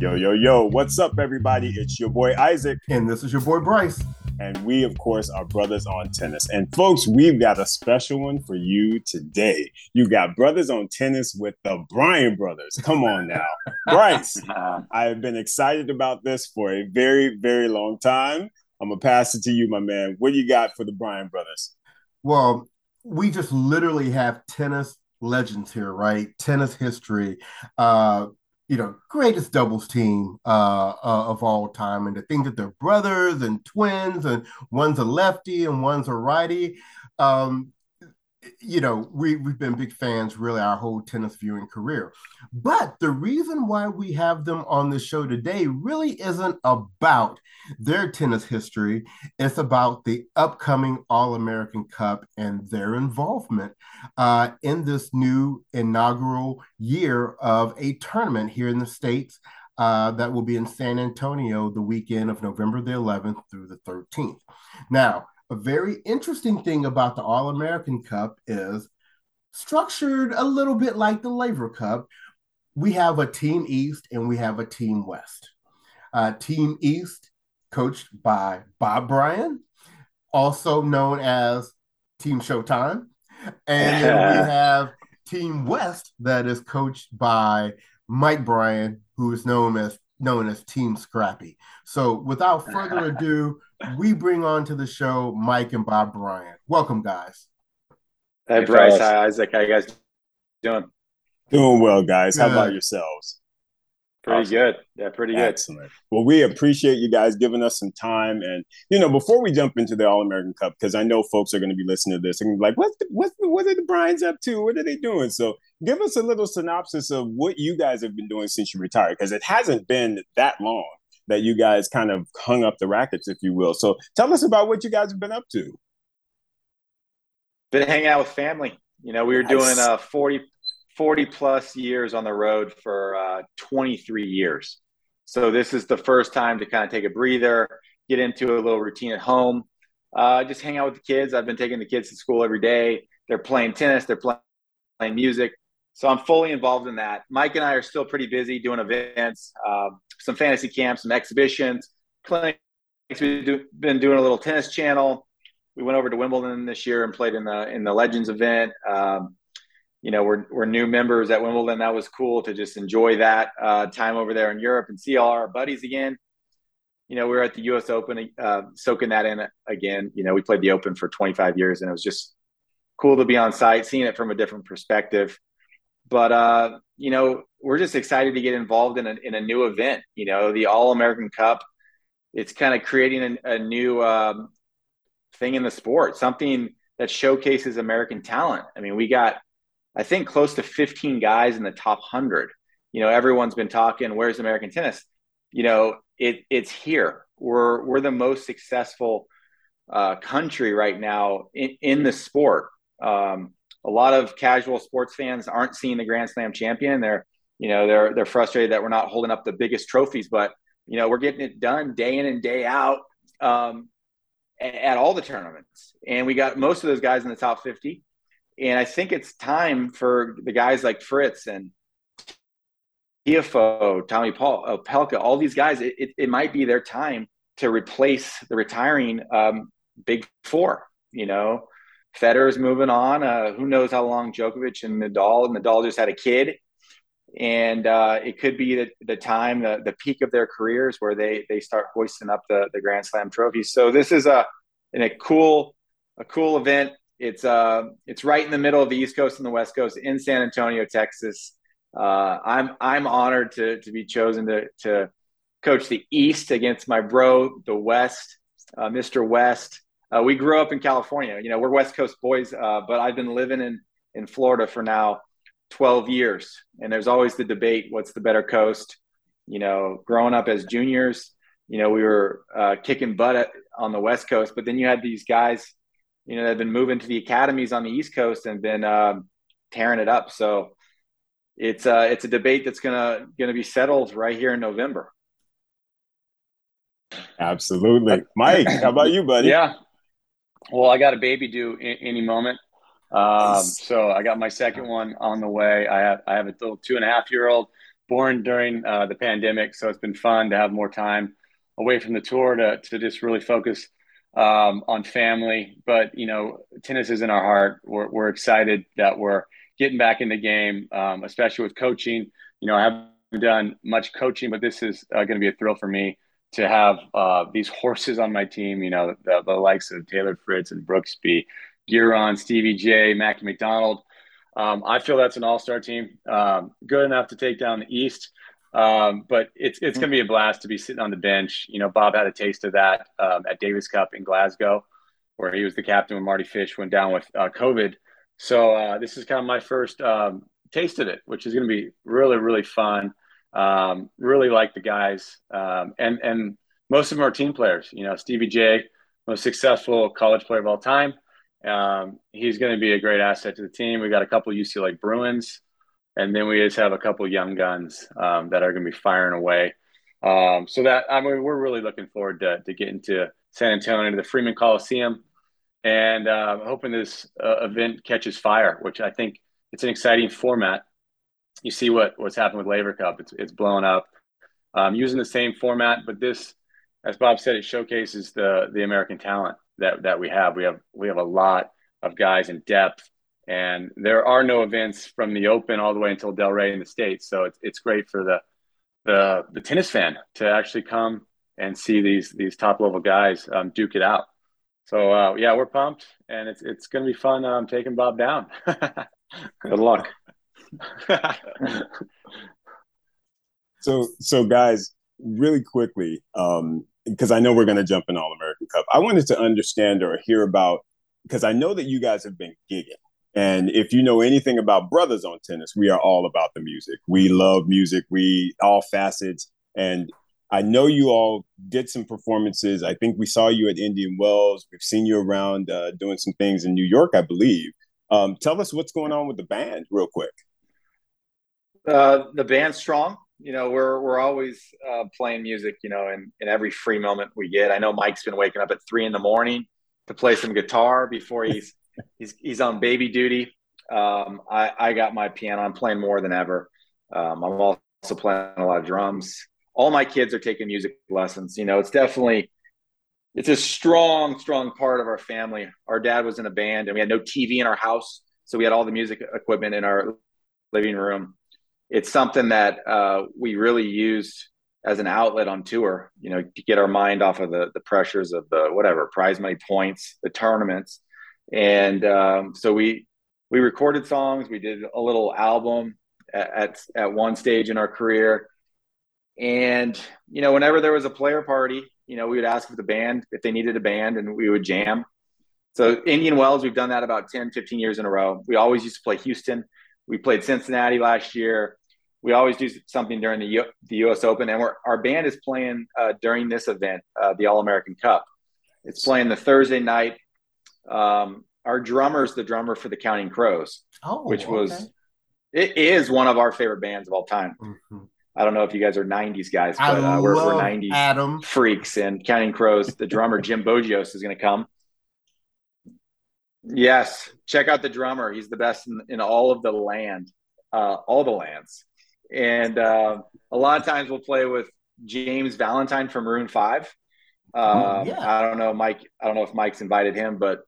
Yo, yo, yo, what's up, everybody? It's your boy Isaac. And this is your boy Bryce. And we, of course, are brothers on tennis. And folks, we've got a special one for you today. You got brothers on tennis with the Bryan brothers. Come on now. Bryce, I have been excited about this for a very, very long time. I'm going to pass it to you, my man. What do you got for the Bryan brothers? Well, we just literally have tennis legends here, right? Tennis history. Uh, you know, greatest doubles team uh, uh, of all time. And to think that they're brothers and twins, and one's a lefty and one's a righty. Um, you know, we, we've been big fans really our whole tennis viewing career. But the reason why we have them on the show today really isn't about their tennis history. It's about the upcoming All American Cup and their involvement uh, in this new inaugural year of a tournament here in the States. Uh, that will be in San Antonio the weekend of November the 11th through the 13th. Now, a very interesting thing about the All American Cup is structured a little bit like the Laver Cup. We have a Team East and we have a Team West. Uh, team East, coached by Bob Bryan, also known as Team Showtime. And then we have Team West, that is coached by Mike Bryan, who is known as known as Team Scrappy. So without further ado, we bring on to the show Mike and Bob Bryan. Welcome, guys. Hey, Bryce. Hi, Isaac. How you guys doing? Doing well, guys. How about yourselves? Pretty awesome. good. Yeah, pretty good. Excellent. Well, we appreciate you guys giving us some time. And, you know, before we jump into the All American Cup, because I know folks are going to be listening to this and be like, what's the, what's the, what are the Bryans up to? What are they doing? So give us a little synopsis of what you guys have been doing since you retired, because it hasn't been that long that you guys kind of hung up the rackets, if you will. So tell us about what you guys have been up to. Been hanging out with family. You know, we were nice. doing uh, 40, 40 plus years on the road for uh, 23 years. So this is the first time to kind of take a breather, get into a little routine at home, uh, just hang out with the kids. I've been taking the kids to school every day. They're playing tennis, they're playing, playing music. So I'm fully involved in that. Mike and I are still pretty busy doing events, uh, some fantasy camps, some exhibitions, clinics. We've do, been doing a little tennis channel. We went over to Wimbledon this year and played in the in the Legends event. Um, you know, we're we're new members at Wimbledon. That was cool to just enjoy that uh, time over there in Europe and see all our buddies again. You know, we were at the U.S. Open, uh, soaking that in again. You know, we played the Open for 25 years, and it was just cool to be on site, seeing it from a different perspective but uh, you know, we're just excited to get involved in a, in a new event. You know, the All American Cup. It's kind of creating a, a new um, thing in the sport, something that showcases American talent. I mean, we got, I think, close to 15 guys in the top 100. You know, everyone's been talking, where's American tennis? You know, it it's here. We're we're the most successful uh, country right now in, in the sport. Um, a lot of casual sports fans aren't seeing the Grand Slam champion. They're, you know, they're they're frustrated that we're not holding up the biggest trophies, but you know, we're getting it done day in and day out um, at all the tournaments, and we got most of those guys in the top fifty. And I think it's time for the guys like Fritz and Tiafoe, Tommy Paul, uh, Opelka, all these guys. It, it, it, might be their time to replace the retiring um, big four. You know, Federer's moving on. Uh, who knows how long Djokovic and Nadal? Nadal just had a kid, and uh, it could be the, the time, the, the peak of their careers, where they they start hoisting up the, the Grand Slam trophies. So this is a in a cool a cool event. It's uh it's right in the middle of the East Coast and the West Coast in San Antonio, Texas. Uh, I'm I'm honored to to be chosen to to coach the East against my bro, the West, uh, Mr. West. Uh, we grew up in California. You know, we're West Coast boys, uh, but I've been living in in Florida for now 12 years, and there's always the debate: what's the better coast? You know, growing up as juniors, you know, we were uh, kicking butt at, on the West Coast, but then you had these guys, you know, that have been moving to the academies on the East Coast and been um, tearing it up. So it's uh, it's a debate that's gonna gonna be settled right here in November. Absolutely, Mike. How about you, buddy? Yeah, well, I got a baby due any moment. Um. So I got my second one on the way. I have I have a little two and a half year old born during uh, the pandemic, so it's been fun to have more time away from the tour to to just really focus um, on family. But you know, tennis is in our heart. We're we're excited that we're getting back in the game, um, especially with coaching. You know, I haven't done much coaching, but this is uh, going to be a thrill for me to have uh, these horses on my team. You know, the, the likes of Taylor Fritz and Brooksby, Giron, Stevie J, Mackie McDonald. Um, I feel that's an all-star team, um, good enough to take down the East. Um, but it's it's going to be a blast to be sitting on the bench. You know, Bob had a taste of that um, at Davis Cup in Glasgow, where he was the captain when Mardy Fish went down with uh, COVID. So uh, this is kind of my first um, taste of it, which is going to be really really fun. Um, really like the guys, um, and and most of them are team players. You know, Stevie J, most successful college player of all time. Um, he's going to be a great asset to the team. We got a couple UCLA Bruins, and then we just have a couple young guns um, that are going to be firing away. Um, so that I mean, we're really looking forward to, to getting to San Antonio to the Freeman Coliseum and uh, hoping this uh, event catches fire, which I think it's an exciting format. You see what what's happened with Laver Cup; it's it's blowing up. Um, using the same format, but this, as Bob said, it showcases the the American talent that that we have. We have we have a lot of guys in depth, and there are no events from the Open all the way until Delray in the states. So it's it's great for the the the tennis fan to actually come and see these these top level guys um, duke it out. So uh, yeah, we're pumped, and it's it's going to be fun um, taking Bob down. Good luck. so so guys, really quickly, um, because I know we're going to jump in All American Cup. I wanted to understand or hear about because I know that you guys have been gigging. And if you know anything about Brothers on Tennis, we are all about the music. We love music, we all facets. And I know you all did some performances. I think we saw you at Indian Wells. We've seen you around uh, doing some things in New York, I believe. Um, tell us what's going on with the band, real quick. Uh, the band's strong. You know, we're we're always uh, playing music. You know, in in every free moment we get. I know Mike's been waking up at three in the morning to play some guitar before he's he's he's on baby duty. Um, I I got my piano. I'm playing more than ever. Um, I'm also playing a lot of drums. All my kids are taking music lessons. You know, it's definitely it's a strong, strong part of our family. Our dad was in a band, and we had no TV in our house, so we had all the music equipment in our living room. It's something that uh, we really used as an outlet on tour. You know, to get our mind off of the the pressures of the whatever prize money points, the tournaments, and um, so we we recorded songs. We did a little album at, at one stage in our career, and you know, whenever there was a player party you know, we would ask if the band, if they needed a band and we would jam. So Indian Wells, we've done that about 10, 15 years in a row. We always used to play Houston. We played Cincinnati last year. We always do something during the, U- the U.S. Open, and we're, our band is playing uh, during this event, uh, the All American Cup. It's playing the Thursday night. Um, our drummer's the drummer for the Counting Crows, oh, which was okay. it is one of our favorite bands of all time. Mm-hmm. I don't know if you guys are '90s guys, but uh, we're, we're, '90s Adam. freaks. And Counting Crows, the drummer Jim Bogios is going to come. Yes, check out the drummer. He's the best in, in all of the land, uh, all the lands. And uh, a lot of times we'll play with James Valentine from Maroon Five. Uh, yeah. I don't know, Mike. I don't know if Mike's invited him, but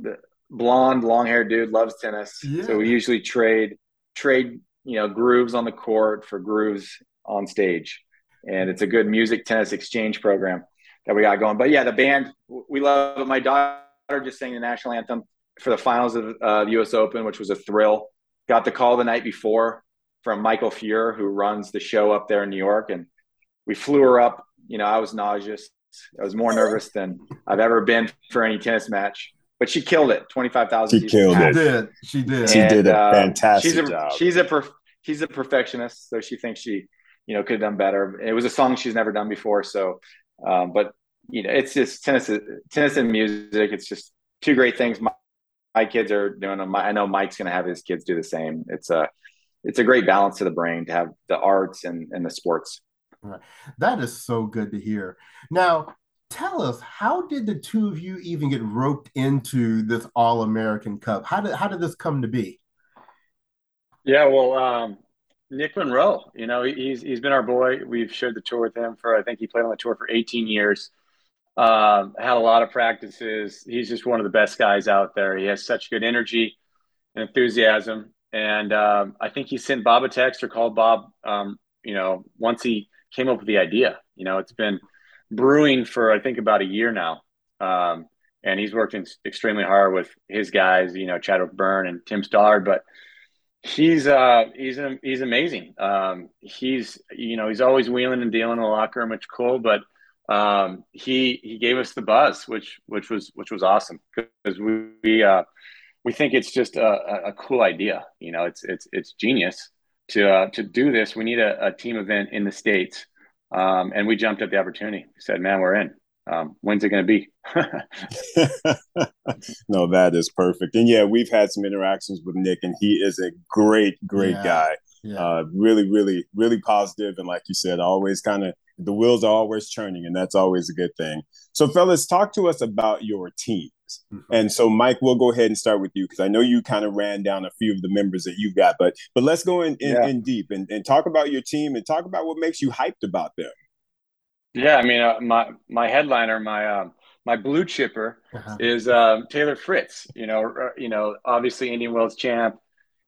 the blonde, long haired dude loves tennis. Yeah. So we usually trade trade you know grooves on the court for grooves on stage and it's a good music tennis exchange program that we got going but yeah the band we love it my daughter just sang the national anthem for the finals of uh, the us open which was a thrill got the call the night before from michael Feuer, who runs the show up there in new york and we flew her up you know i was nauseous i was more nervous than i've ever been for any tennis match but she killed it. Twenty five thousand. She killed it. She did. She did. She did a uh, fantastic she's a, job. She's a perf- she's a perfectionist, so she thinks she you know could have done better. It was a song she's never done before, so um, but you know it's just tennis tennis and music. It's just two great things. My, my kids are doing them. I know Mike's going to have his kids do the same. It's a it's a great balance to the brain to have the arts and, and the sports. Right. That is so good to hear. Now, tell us how did the two of you even get roped into this all american cup how did how did this come to be yeah well um, Nick Monroe. You know, he's he's been our boy. We've shared the tour with him for I think he played on the tour for 18 years. Um, had a lot of practices. He's just one of the best guys out there. He has such good energy and enthusiasm. And um, I think he sent Bob a text or called Bob. Um, you know, once he came up with the idea. You know, it's been brewing for I think about a year now. Um, and he's worked extremely hard with his guys, you know, Chadwick Byrne and Tim Stoddard, but he's uh he's he's amazing. Um, he's you know he's always wheeling and dealing in the locker room, which cool. But um, he he gave us the buzz, which which was which was awesome because we we, uh, we think it's just a, a cool idea. You know, it's it's it's genius to uh, to do this. We need a, a team event in the states, um, and we jumped at the opportunity. We said, "Man, we're in." um, when's it going to be? no, that is perfect. And yeah, we've had some interactions with Nick, and he is a great, great yeah. guy. Yeah. Uh, really, really, really positive, and like you said, always kind of the wheels are always churning, and that's always a good thing. So, fellas, talk to us about your teams. Mm-hmm. And so, Mike, we'll go ahead and start with you because I know you kind of ran down a few of the members that you've got, but but let's go in in, yeah. in deep and, and talk about your team and talk about what makes you hyped about them. Yeah, I mean, uh, my my headliner, my um, my blue chipper uh-huh. is um, Taylor Fritz. You know, uh, you know, obviously Indian Wells champ.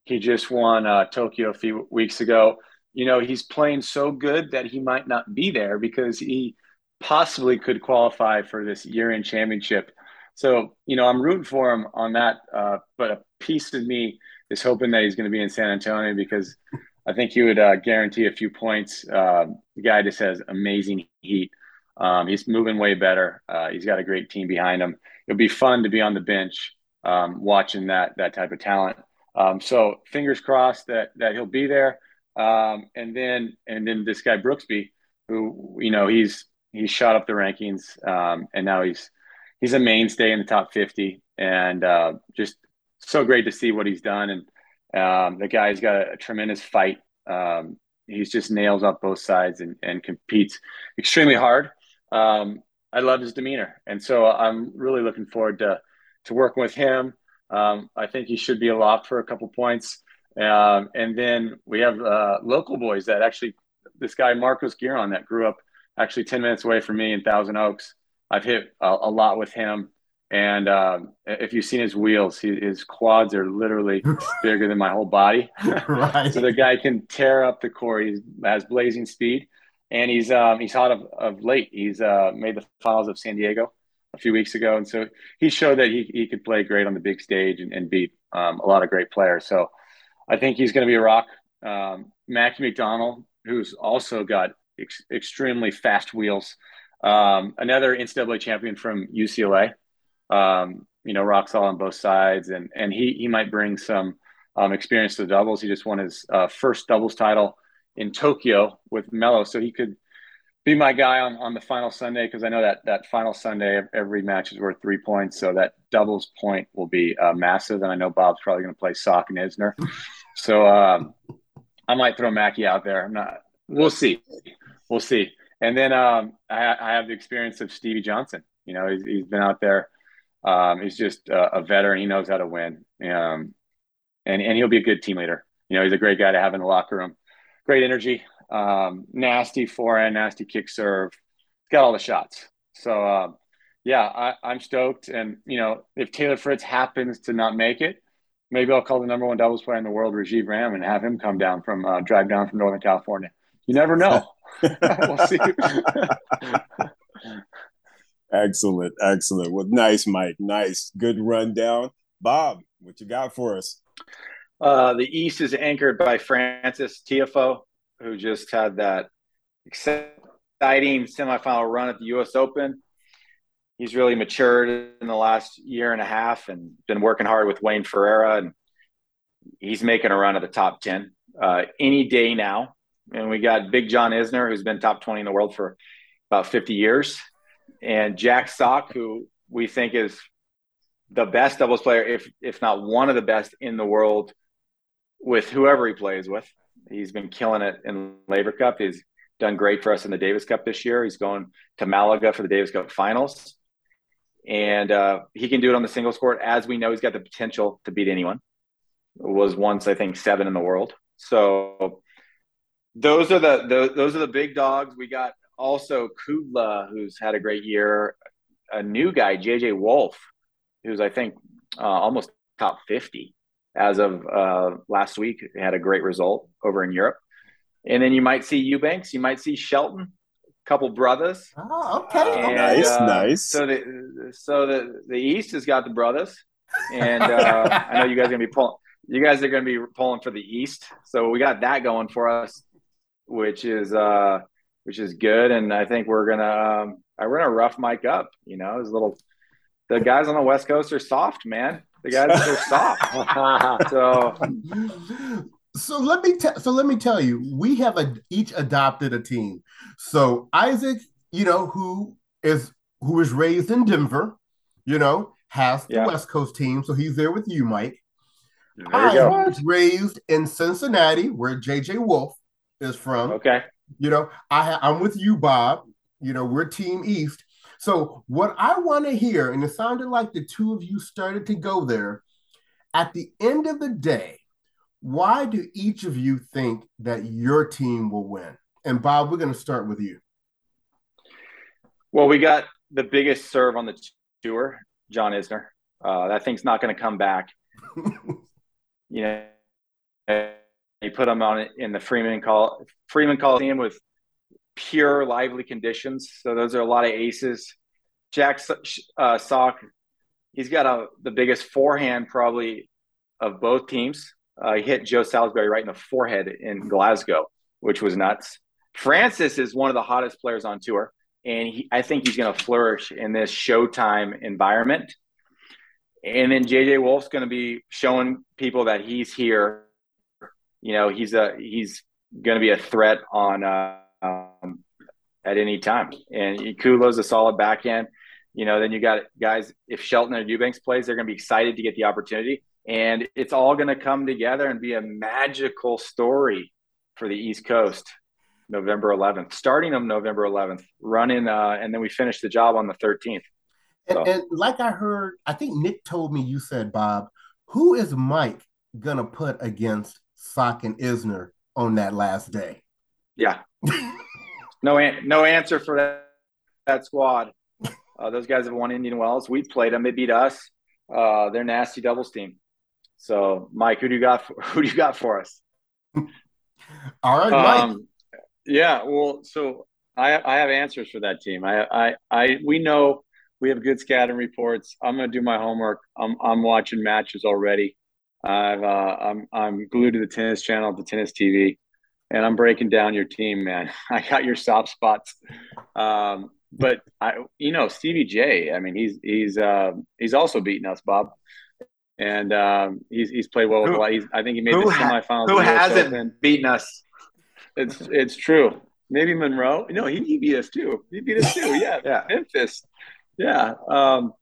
He just won uh, Tokyo a few weeks ago. You know, he's playing so good that he might not be there because he possibly could qualify for this year-end championship. So, you know, I'm rooting for him on that. Uh, but a piece of me is hoping that he's going to be in San Antonio because I think he would uh, guarantee a few points. Uh, the guy just has amazing heat. Um, he's moving way better. Uh, he's got a great team behind him. It'll be fun to be on the bench um, watching that that type of talent. Um, so fingers crossed that that he'll be there. Um, and then and then this guy Brooksby, who you know he's he's shot up the rankings, um, and now he's he's a mainstay in the top 50, and uh, just so great to see what he's done and um, the guy's got a, a tremendous fight. Um, he's just nails up both sides and, and competes extremely hard. Um, I love his demeanor, and so I'm really looking forward to to working with him. Um, I think he should be a lock for a couple points. Um, and then we have uh, local boys that actually this guy Marcos Giron that grew up actually 10 minutes away from me in Thousand Oaks. I've hit a, a lot with him. And um, if you've seen his wheels, he, his quads are literally bigger than my whole body. right. so the guy can tear up the core. He has blazing speed, and he's um, he's hot of, of late. He's uh, made the finals of San Diego a few weeks ago, and so he showed that he, he could play great on the big stage and, and beat um, a lot of great players. So I think he's going to be a rock. Um, Mackie McDonald, who's also got ex- extremely fast wheels, um, another NCAA champion from UCLA um, you know, rock solid on both sides, and and he he might bring some um, experience to the doubles. He just won his uh, first doubles title in Tokyo with Melo, so he could be my guy on, on the final Sunday because I know that that final Sunday of every match is worth three points, so that doubles point will be uh, massive. And I know Bob's probably going to play Sock and Isner, so um, I might throw Mackie out there. I'm not. We'll see. We'll see. And then um, I, I, have the experience of Stevie Johnson. You know, he's, he's been out there um, he's just a, a, veteran. He knows how to win, um, and and he'll be a good team leader. You know, he's a great guy to have in the locker room. Great energy, um, nasty forehand, nasty kick serve. He's got all the shots. So um, yeah, I, I'm stoked. And you know, if Taylor Fritz happens to not make it, maybe I'll call the number one doubles player in the world, Rajeev Ram, and have him come down from uh, drive down from Northern California. You never know. we'll see. Excellent, excellent. Well, nice, Mike. Nice, good rundown. Bob, what you got for us? Uh, the East is anchored by Frances Tiafoe, who just had that exciting semifinal run at the U.S. Open. He's really matured in the last year and a half and been working hard with Wayne Ferreira, and he's making a run at the top ten uh, any day now. And we got Big John Isner, who's been top twenty in the world for about fifty years and Jack Sock, who we think is the best doubles player, if if not one of the best in the world, with whoever he plays with. He's been killing it in Laver Cup. He's done great for us in the Davis Cup this year. He's going to Malaga for the Davis Cup finals, and uh, he can do it on the singles court. As we know, he's got the potential to beat anyone. Was once I think seven in the world. So those are the, the those are the big dogs. We got also Kudla, who's had a great year. A new guy, JJ Wolf, who's I think uh, almost top fifty as of uh, last week. Had a great result over in Europe. And then you might see Eubanks, you might see Shelton, a couple brothers. Oh, okay. And, nice, uh, nice. So the so the the East has got the brothers, and uh, I know you guys are gonna be pulling. You guys are gonna be pulling for the East, so we got that going for us, which is uh which is good. And I think we're gonna um, we're gonna rough Mike up. You know, his little the guys on the West Coast are soft, man. The guys are soft. so so let me tell so let me tell you, we have a, each adopted a team. So Isaac, you know, who is who was raised in Denver, you know, has the yeah. West Coast team, so he's there with you, Mike. There you I was raised in Cincinnati, where JJ Wolf is from. Okay. You know, I I'm with you, Bob. You know, we're Team East. So what I want to hear, and it sounded like the two of you started to go there. At the end of the day, why do each of you think that your team will win? And Bob, we're going to start with you. Well, we got the biggest serve on the tour, John Isner. Uh, that thing's not going to come back. you know, you put them on in the Freeman call Freeman Coliseum with pure lively conditions. So those are a lot of aces. Jack uh, Sock, he's got a the biggest forehand probably of both teams. Uh, he hit Joe Salisbury right in the forehead in Glasgow, which was nuts. Frances is one of the hottest players on tour, and he, I think he's going to flourish in this Showtime environment. And then JJ Wolf's going to be showing people that he's here. You know, he's a he's going to be a threat on uh, um, at any time. And Kudla's a solid back end. You know, then you got guys. If Shelton or Eubanks plays, they're going to be excited to get the opportunity and it's all going to come together and be a magical story for the East Coast. November 11th, starting on November 11th, running, uh, and then we finish the job on the 13th. So. And, and, like I heard, I think Nick told me you said, Bob, who is Mike gonna put against Sock and Isner on that last day? Yeah, no, an- no answer for that, that squad. Uh, those guys have won Indian Wells. We played them; they beat us. Uh, they're nasty doubles team. So, Mike, who do you got? For, who do you got for us? All right, Mike. Um, yeah, well, so I I have answers for that team. I I I we know we have good scouting reports. I'm going to do my homework. I'm I'm watching matches already. I've uh, I'm I'm glued to the tennis channel, the tennis TV, and I'm breaking down your team, man. I got your soft spots. Um, but I, you know, Stevie J. I mean, he's he's uh, he's also beating us, Bob and um, he's he's played well with who, a lot. He's, I think he made the semifinals. Who hasn't beaten us? It's it's true. Maybe Monroe. No, he, he beat us too. He beat us too. Yeah, yeah. Memphis. Yeah. Um,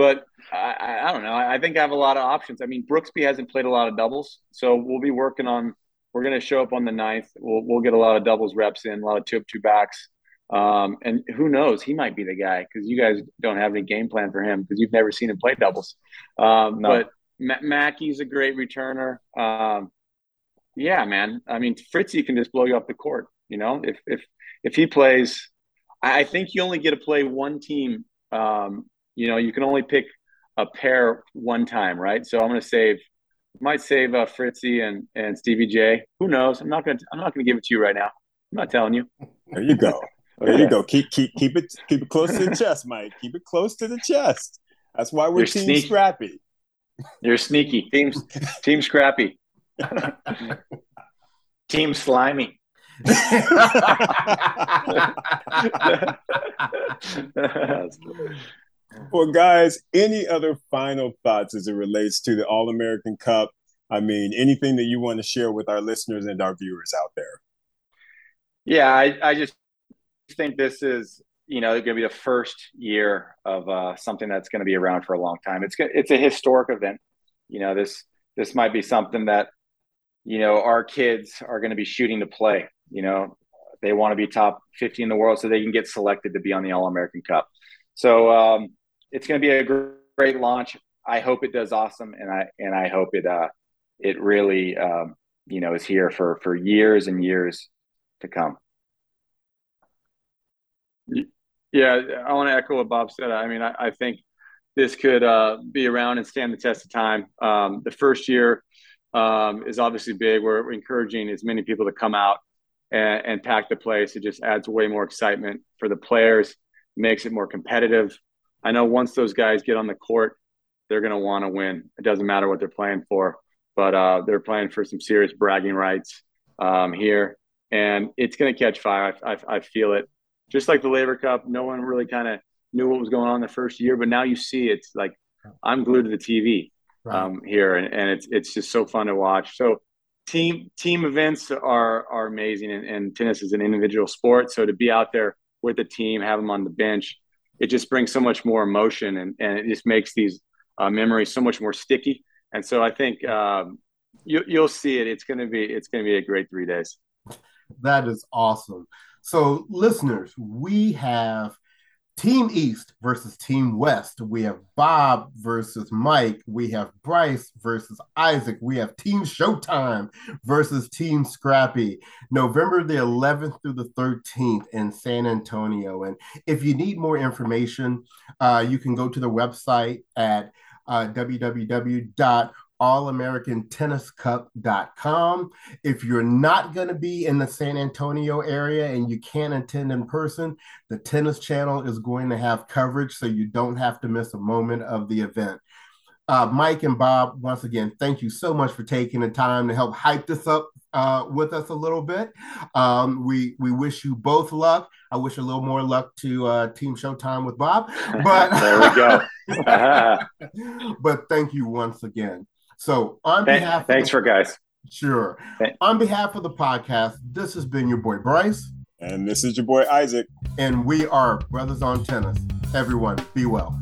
but I, I don't know. I think I have a lot of options. I mean, Brooksby hasn't played a lot of doubles, so we'll be working on. We're going to show up on the ninth. We'll we'll get a lot of doubles reps in, a lot of two up two backs. Um, and who knows, he might be the guy because you guys don't have any game plan for him because you've never seen him play doubles. Um, no. But Mackie's a great returner. Um, yeah, man. I mean, Fritzy can just blow you off the court. You know, if if if he plays, I think you only get to play one team. Um, you know, you can only pick a pair one time, right? So I'm going to save, might save uh, Fritzy and and Stevie J. Who knows? I'm not going to I'm not going to give it to you right now. I'm not telling you. There you go. There okay. you go. Keep keep keep it keep it close to the chest, Mike. Keep it close to the chest. That's why we're You're team sneaky. scrappy. You're sneaky. Team, team scrappy. team slimy. Well, guys, any other final thoughts as it relates to the All American Cup? I mean, anything that you want to share with our listeners and our viewers out there? Yeah, I, I just think this is you know, going to be the first year of uh, something that's going to be around for a long time. It's it's a historic event. You know, this this might be something that you know our kids are going to be shooting to play. You know, they want to be top 50 in the world so they can get selected to be on the All American Cup. So um, it's going to be a great launch. I hope it does awesome, and I and I hope it uh, it really um, you know is here for for years and years to come. Yeah, I want to echo what Bob said. I mean, I, I think this could uh, be around and stand the test of time. Um, the first year um, is obviously big. We're, encouraging as many people to come out and, and, pack the place. It just adds way more excitement for the players, makes it more competitive. I know once those guys get on the court, they're going to want to win. It doesn't matter what they're playing for, but uh, they're playing for some serious bragging rights um, here, and it's going to catch fire. I, I, I feel it. Just like the Laver Cup, no one really kind of knew what was going on the first year, but now you see it's like I'm glued to the TV um, here, and, and it's it's just so fun to watch. So team team events are are amazing, and, and tennis is an individual sport. So to be out there with the team, have them on the bench, it just brings so much more emotion, and and it just makes these uh, memories so much more sticky. And so I think um, you, you'll see it. It's gonna be it's gonna be a great three days. That is awesome. So, listeners, we have Team East versus Team West. We have Bob versus Mike. We have Bryce versus Isaac. We have Team Showtime versus Team Scrappy. November the 11th through the 13th in San Antonio. And if you need more information, uh, you can go to the website at uh, www allamericantenniscup.com. If you're not going to be in the San Antonio area and you can't attend in person, the Tennis Channel is going to have coverage so you don't have to miss a moment of the event. Uh, Mike and Bob, once again, thank you so much for taking the time to help hype this up uh, with us a little bit. Um, we we wish you both luck. I wish a little more luck to uh, Team Showtime with Bob. But there we go. but thank you once again. So on behalf thanks the, for guys. Sure. Thanks. On behalf of the podcast, this has been your boy Bryce. And this is your boy Isaac. And we are Brothers on Tennis. Everyone, be well.